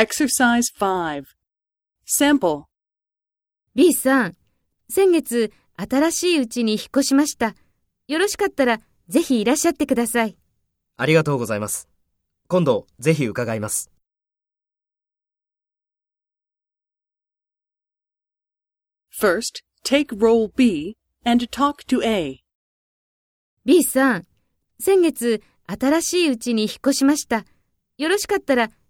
Exercise 5. Sample. B さん、先月新しいうちに引っ越しました。よろしかったらぜひいらっしゃってください。ありがとうございます。今度、ぜひ伺います。First, take role B and talk to A. B さん、先月新しいうちに引っ越しました。よろしかったら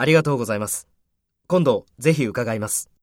ありがとうございます。今度、ぜひ伺います。